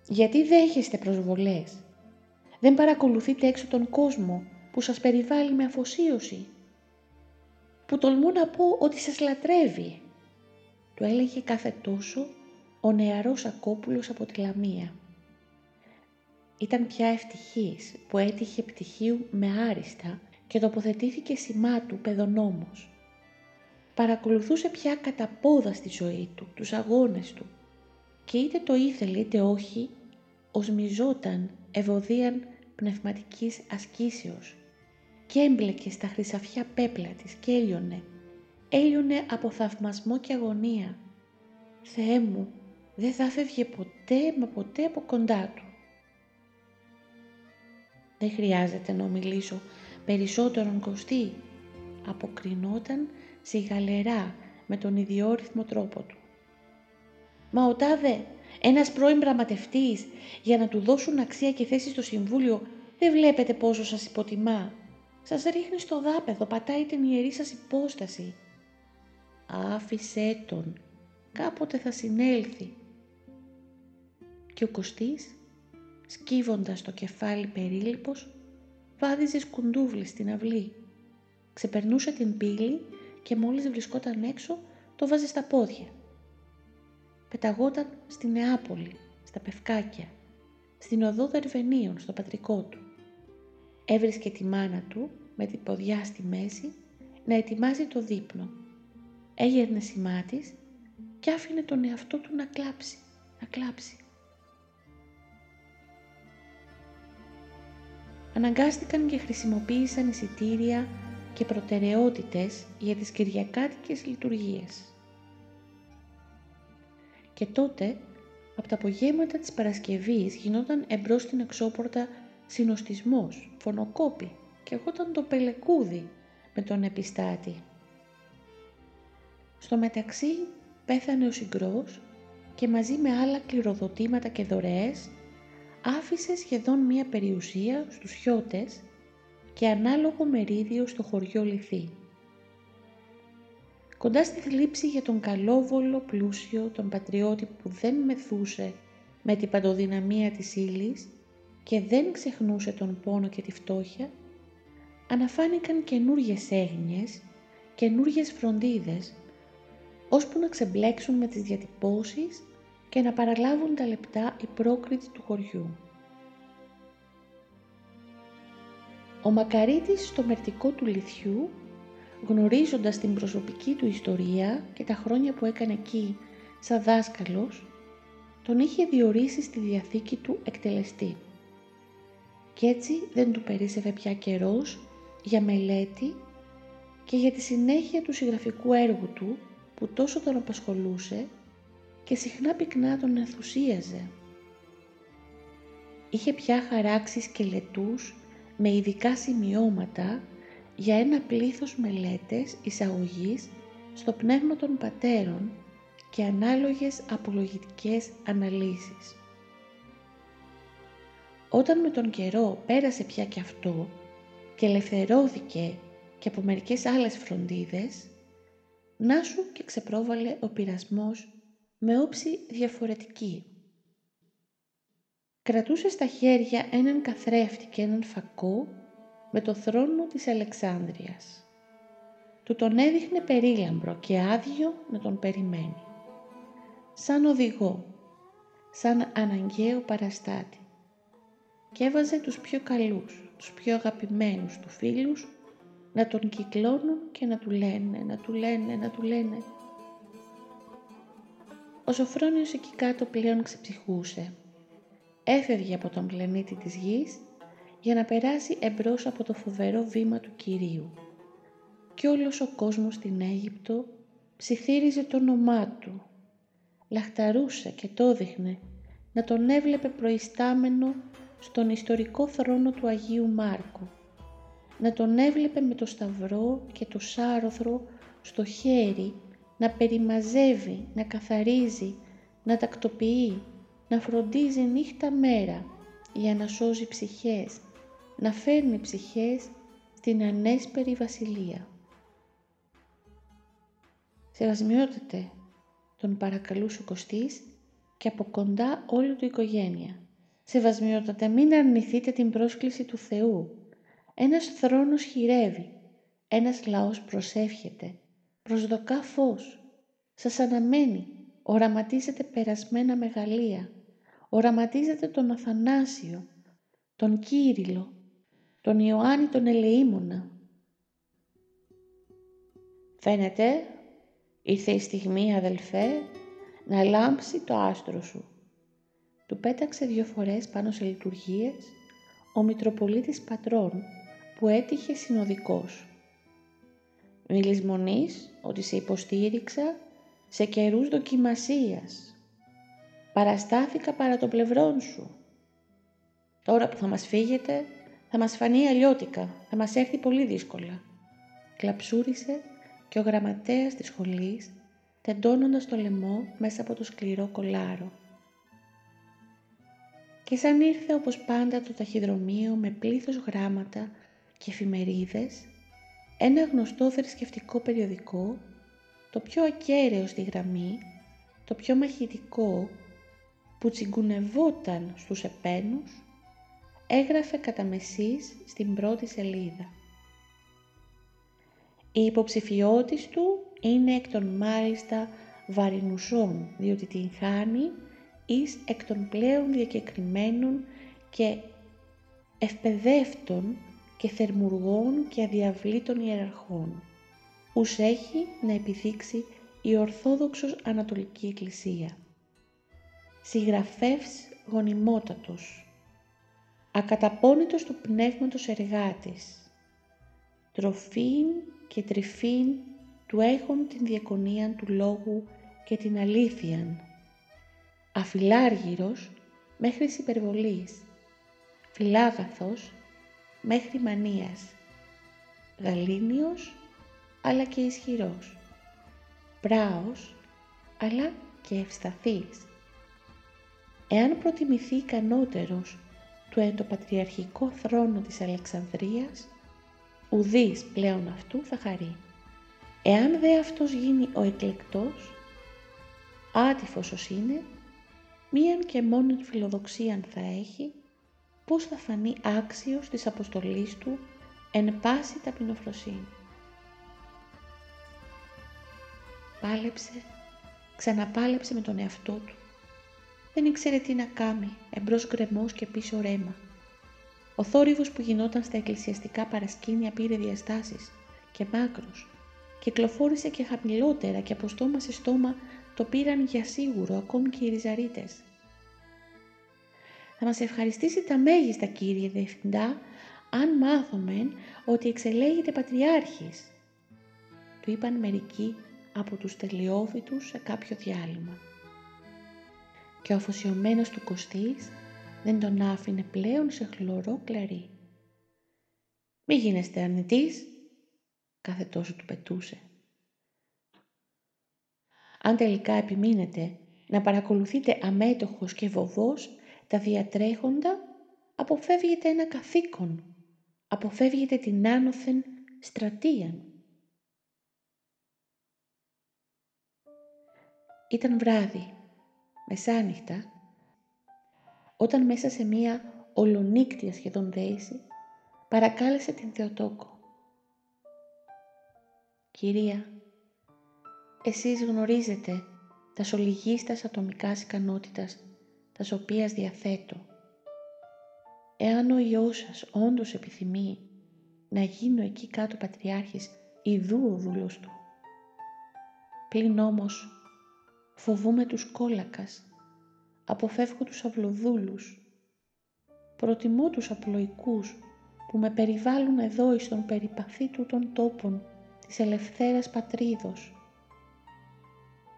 S1: Γιατί δέχεστε προσβολές; Δεν παρακολουθείτε έξω τον κόσμο που σας περιβάλλει με αφοσίωση; Που τολμώ να πω ότι σας λατρεύει; Το έλεγε κάθε τόσο ο νεαρός Ακόπουλος από τη Λαμία. Ήταν πια ευτυχής που έτυχε πτυχίου με άριστα και τοποθετήθηκε σημά του παιδονόμος παρακολουθούσε πια κατά πόδα στη ζωή του, τους αγώνες του και είτε το ήθελε είτε όχι, οσμιζόταν ευωδίαν πνευματικής ασκήσεως και έμπλεκε στα χρυσαφιά πέπλα της και έλειωνε, έλειωνε από θαυμασμό και αγωνία. Θεέ μου, δεν θα φεύγε ποτέ μα ποτέ από κοντά του. Δεν χρειάζεται να ομιλήσω περισσότερον κοστί, αποκρινόταν σιγαλερά με τον ιδιόρυθμο τρόπο του. Μα ο τάδε, ένας πρώην πραγματευτής, για να του δώσουν αξία και θέση στο Συμβούλιο, δεν βλέπετε πόσο σας υποτιμά. Σας ρίχνει στο δάπεδο, πατάει την ιερή σας υπόσταση. Άφησέ τον, κάποτε θα συνέλθει. Και ο Κωστής, σκύβοντας το κεφάλι περίλυπος, βάδιζε σκουντούβλη στην αυλή. Ξεπερνούσε την πύλη και μόλις βρισκόταν έξω το βάζε στα πόδια. Πεταγόταν στη Νεάπολη, στα Πευκάκια, στην οδό Δερβενίων, στο πατρικό του. Έβρισκε τη μάνα του με την ποδιά στη μέση να ετοιμάζει το δείπνο. Έγερνε σημά της και άφηνε τον εαυτό του να κλάψει, να κλάψει. Αναγκάστηκαν και χρησιμοποίησαν εισιτήρια και προτεραιότητες για τις κυριακάτικες λειτουργίες. και τότε από τα απογέματα της Παρασκευής γινόταν εμπρός στην εξώπορτα συνοστισμός, φωνοκόπη και εγώ ήταν το πελεκούδι με τον επιστάτη. Στο μεταξύ πέθανε ο συγκρός και μαζί με άλλα κληροδοτήματα και δωρεές άφησε σχεδόν μία περιουσία στους χιώτες και ανάλογο μερίδιο στο χωριό Λυθή. Κοντά στη θλίψη για τον καλόβολο πλούσιο, τον πατριώτη που δεν μεθούσε με την παντοδυναμία της ύλης και δεν ξεχνούσε τον πόνο και τη φτώχεια, αναφάνηκαν καινούριες έγνοιες, καινούριες φροντίδες, ώσπου να ξεμπλέξουν με τις διατυπώσεις και να παραλάβουν τα λεπτά οι πρόκριτοι του χωριού. Ο Μακαρίτης στο μερτικό του λιθιού, γνωρίζοντας την προσωπική του ιστορία και τα χρόνια που έκανε εκεί σαν δάσκαλος, τον είχε διορίσει στη διαθήκη του εκτελεστή. Κι έτσι δεν του περίσευε πια καιρός για μελέτη και για τη συνέχεια του συγγραφικού έργου του που τόσο τον απασχολούσε και συχνά πυκνά τον ενθουσίαζε. Είχε πια χαράξει σκελετούς με ειδικά σημειώματα για ένα πλήθος μελέτες εισαγωγής στο πνεύμα των πατέρων και ανάλογες απολογητικές αναλύσεις. Όταν με τον καιρό πέρασε πια και αυτό και ελευθερώθηκε και από μερικές άλλες φροντίδες, να σου και ξεπρόβαλε ο πειρασμός με όψη διαφορετική. Κρατούσε στα χέρια έναν καθρέφτη και έναν φακό με το θρόνο της Αλεξάνδρειας. Του τον έδειχνε περίλαμπρο και άδειο να τον περιμένει. Σαν οδηγό, σαν αναγκαίο παραστάτη. Και έβαζε τους πιο καλούς, τους πιο αγαπημένους του φίλους να τον κυκλώνουν και να του λένε, να του λένε, να του λένε. Ο Σοφρόνιος εκεί κάτω πλέον ξεψυχούσε. Έφευγε από τον πλανήτη της γης για να περάσει εμπρός από το φοβερό βήμα του Κυρίου. Κι όλος ο κόσμος στην Αίγυπτο ψιθύριζε το όνομά του. Λαχταρούσε και το δείχνε να τον έβλεπε προϊστάμενο στον ιστορικό θρόνο του Αγίου Μάρκου να τον έβλεπε με το σταυρό και το σάρωθρο στο χέρι, να περιμαζεύει, να καθαρίζει, να τακτοποιεί, να φροντίζει νύχτα μέρα για να σώζει ψυχές, να φέρνει ψυχές στην ανέσπερη βασιλεία. Σεβασμιότατε, τον παρακαλούσε ο Κωστής και από κοντά όλη του οικογένεια. Σεβασμιότατε, μην αρνηθείτε την πρόσκληση του Θεού. Ένας θρόνος χειρεύει, ένας λαός προσεύχεται, προσδοκά φως, σας αναμένει, οραματίζεται περασμένα μεγαλεία, οραματίζεται τον Αθανάσιο, τον Κύριλο, τον Ιωάννη τον Ελεήμονα. Φαίνεται, ήρθε η στιγμή αδελφέ, να λάμψει το άστρο σου. Του πέταξε δύο φορές πάνω σε λειτουργίες ο Μητροπολίτης Πατρών που έτυχε συνοδικός. Μη λησμονείς ότι σε υποστήριξα σε καιρούς δοκιμασίας. Παραστάθηκα παρά το πλευρόν σου. Τώρα που θα μας φύγετε, θα μας φανεί αλλιώτικα, θα μας έρθει πολύ δύσκολα. Κλαψούρισε και ο γραμματέας της σχολής, τεντώνοντας το λαιμό μέσα από το σκληρό κολάρο. Και σαν ήρθε όπως πάντα το ταχυδρομείο με πλήθος γράμματα και εφημερίδες, ένα γνωστό θρησκευτικό περιοδικό, το πιο ακέραιο στη γραμμή, το πιο μαχητικό, που τσιγκουνευόταν στους επένους, έγραφε κατά μεσής στην πρώτη σελίδα. Η υποψηφιότης του είναι εκ των μάλιστα βαρινουσών, διότι την χάνει εις εκ των πλέον διακεκριμένων και ευπεδεύτων και θερμουργών και αδιαβλήτων ιεραρχών, ους έχει να επιδείξει η Ορθόδοξος Ανατολική Εκκλησία. Συγγραφεύς γονιμότατος, ακαταπώνητος του πνεύματος εργάτης, τροφήν και τρυφήν του έχουν την διακονία του λόγου και την αλήθειαν, αφιλάργυρος μέχρι υπερβολής, φιλάγαθος μέχρι μανίας, γαλήνιος αλλά και ισχυρός, πράος αλλά και ευσταθής. Εάν προτιμηθεί ικανότερος του εντοπατριαρχικό θρόνο της Αλεξανδρίας, ουδής πλέον αυτού θα χαρεί. Εάν δε αυτός γίνει ο εκλεκτός, άτυφος ως είναι, μίαν και μόνον φιλοδοξίαν θα έχει, πώς θα φανεί άξιος της αποστολής του εν πάση ταπεινοφροσύνη. Πάλεψε, ξαναπάλεψε με τον εαυτό του. Δεν ήξερε τι να κάνει, εμπρός γκρεμός και πίσω ρέμα. Ο θόρυβος που γινόταν στα εκκλησιαστικά παρασκήνια πήρε διαστάσεις και μάκρος. Κυκλοφόρησε και χαμηλότερα και από στόμα σε στόμα το πήραν για σίγουρο ακόμη και οι ριζαρίτες. Θα μας ευχαριστήσει τα μέγιστα κύριε Διευθυντά αν μάθομεν ότι εξελέγεται πατριάρχης. Του είπαν μερικοί από τους τελειόφυτους σε κάποιο διάλειμμα. Και ο αφοσιωμένος του Κωστής δεν τον άφηνε πλέον σε χλωρό κλαρί. «Μη γίνεστε αρνητής», κάθε τόσο του πετούσε. Αν τελικά επιμείνετε να παρακολουθείτε αμέτωχος και βοβός τα διατρέχοντα, αποφεύγετε ένα καθήκον, αποφεύγετε την άνωθεν στρατείαν. Ήταν βράδυ, μεσάνυχτα, όταν μέσα σε μία ολονύκτια σχεδόν δέηση παρακάλεσε την Θεοτόκο. «Κυρία, εσείς γνωρίζετε τα σολιγίστας ατομικά ικανότητας τας οποίας διαθέτω. Εάν ο Υιός σας όντως επιθυμεί να γίνω εκεί κάτω πατριάρχης ιδού ο δούλος του. Πλην όμως φοβούμαι τους κόλακας, αποφεύγω τους αυλοδούλους. Προτιμώ τους απλοϊκούς που με περιβάλλουν εδώ εις τον περιπαθή του των τόπων της ελευθέρας πατρίδος.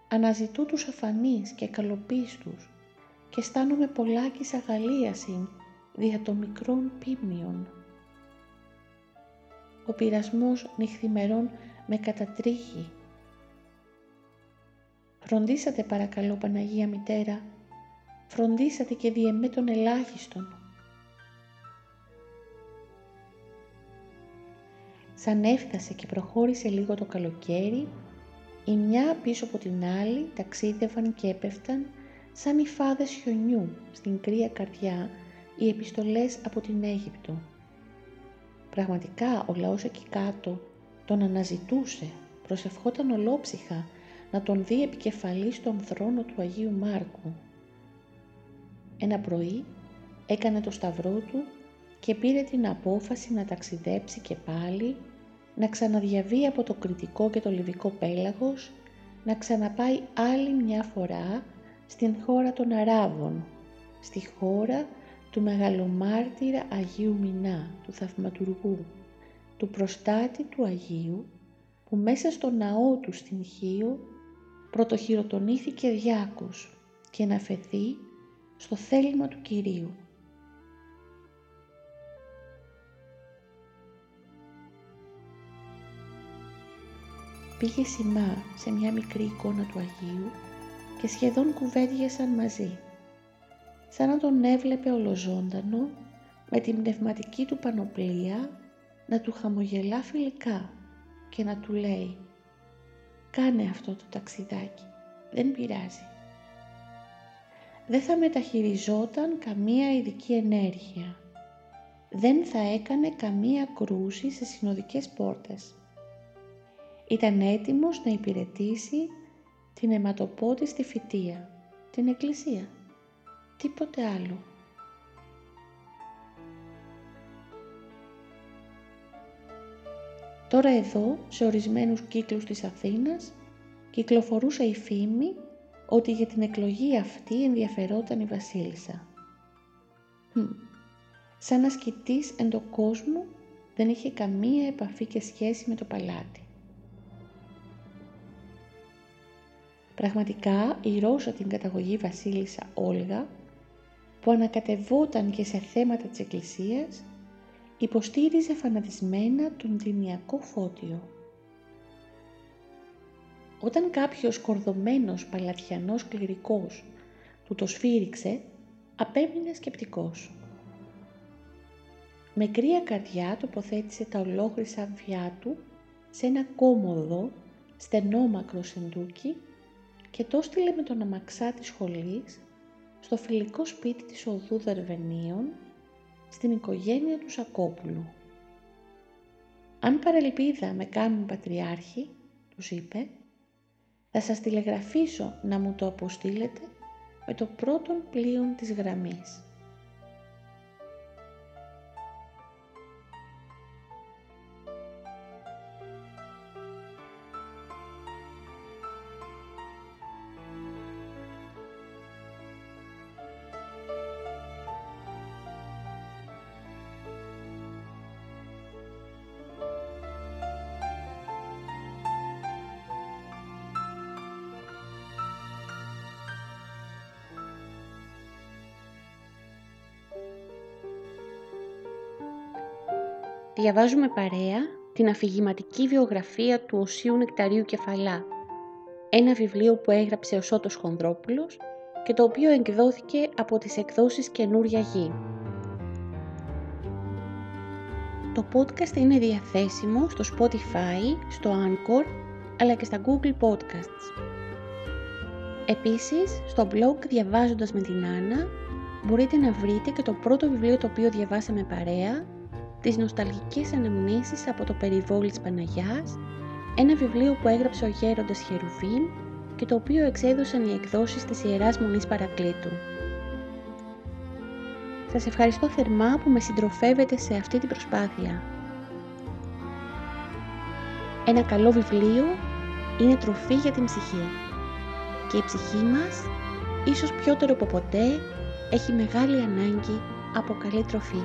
S1: Αναζητώ τους αφανείς και καλοπίστους και αισθάνομαι πολλάκις αγαλίασιν δια των μικρών πίμνιων. Ο πειρασμός νυχθημερών με κατατρίχει. Φροντίσατε παρακαλώ Παναγία Μητέρα, φροντίσατε και διεμέ των ελάχιστον. Σαν έφτασε και προχώρησε λίγο το καλοκαίρι, η μια πίσω από την άλλη ταξίδευαν και έπεφταν σαν οι φάδες χιονιού στην κρύα καρδιά οι επιστολές από την Αίγυπτο. Πραγματικά ο λαός εκεί κάτω τον αναζητούσε, προσευχόταν ολόψυχα να τον δει επικεφαλής στον θρόνο του Αγίου Μάρκου. Ένα πρωί έκανε το σταυρό του και πήρε την απόφαση να ταξιδέψει και πάλι, να ξαναδιαβεί από το Κρητικό και το Λιβικό πέλαγος, να ξαναπάει άλλη μια φορά στην χώρα των Αράβων, στη χώρα του μεγαλομάρτυρα Αγίου Μινά, του Θαυματουργού, του προστάτη του Αγίου, που μέσα στο ναό του στην Χίο πρωτοχειροτονήθηκε διάκος και να φεθεί στο θέλημα του Κυρίου. Πήγε σημά σε μια μικρή εικόνα του Αγίου και σχεδόν κουβέντιασαν μαζί, σαν να τον έβλεπε ολοζώντανο με την πνευματική του πανοπλία να του χαμογελά φιλικά και να του λέει «Κάνε αυτό το ταξιδάκι, δεν πειράζει». Δεν θα μεταχειριζόταν καμία ειδική ενέργεια. Δεν θα έκανε καμία κρούση σε συνοδικές πόρτες. Ήταν έτοιμος να υπηρετήσει την αιματοπότιστη φυτεία, την εκκλησία, τίποτε άλλο. Τώρα εδώ, σε ορισμένους κύκλους της Αθήνας, κυκλοφορούσε η φήμη ότι για την εκλογή αυτή ενδιαφερόταν η βασίλισσα. Hm. Σαν ασκητής εν το κόσμο δεν είχε καμία επαφή και σχέση με το παλάτι. Πραγματικά η Ρώσα την καταγωγή βασίλισσα Όλγα, που ανακατευόταν και σε θέματα της Εκκλησίας, υποστήριζε φανατισμένα τον τιμιακό φώτιο. Όταν κάποιος κορδωμένος παλατιανός κληρικός του το σφύριξε, απέμεινε σκεπτικός. Με κρύα καρδιά τοποθέτησε τα ολόχρυσα βιά του σε ένα κόμοδο στενόμακρο σεντούκι και το στείλε με τον αμαξά της σχολής στο φιλικό σπίτι της οδού Δερβενίων στην οικογένεια του Σακόπουλου. «Αν παρελπίδα με κάνουν πατριάρχη», τους είπε, «θα σας τηλεγραφήσω να μου το αποστείλετε με το πρώτον πλοίο της γραμμής». Διαβάζουμε παρέα την αφηγηματική βιογραφία του Οσίου Νεκταρίου Κεφαλά, ένα βιβλίο που έγραψε ο Σώτος Χονδρόπουλος και το οποίο εκδόθηκε από τις εκδόσεις Καινούρια Γη. Το podcast είναι διαθέσιμο στο Spotify, στο Anchor, αλλά και στα Google Podcasts. Επίσης, στο blog Διαβάζοντας με την Άννα μπορείτε να βρείτε και το πρώτο βιβλίο το οποίο διαβάσαμε παρέα τις νοσταλγικές αναμνήσεις από το περιβόλι της Παναγιάς, ένα βιβλίο που έγραψε ο γέροντας Χερουβίν και το οποίο εξέδωσαν οι εκδόσεις της Ιεράς Μονής Παρακλήτου. Σας ευχαριστώ θερμά που με συντροφεύετε σε αυτή την προσπάθεια. Ένα καλό βιβλίο είναι τροφή για την ψυχή και η ψυχή μας, ίσως πιότερο από ποτέ, έχει μεγάλη ανάγκη από καλή τροφή.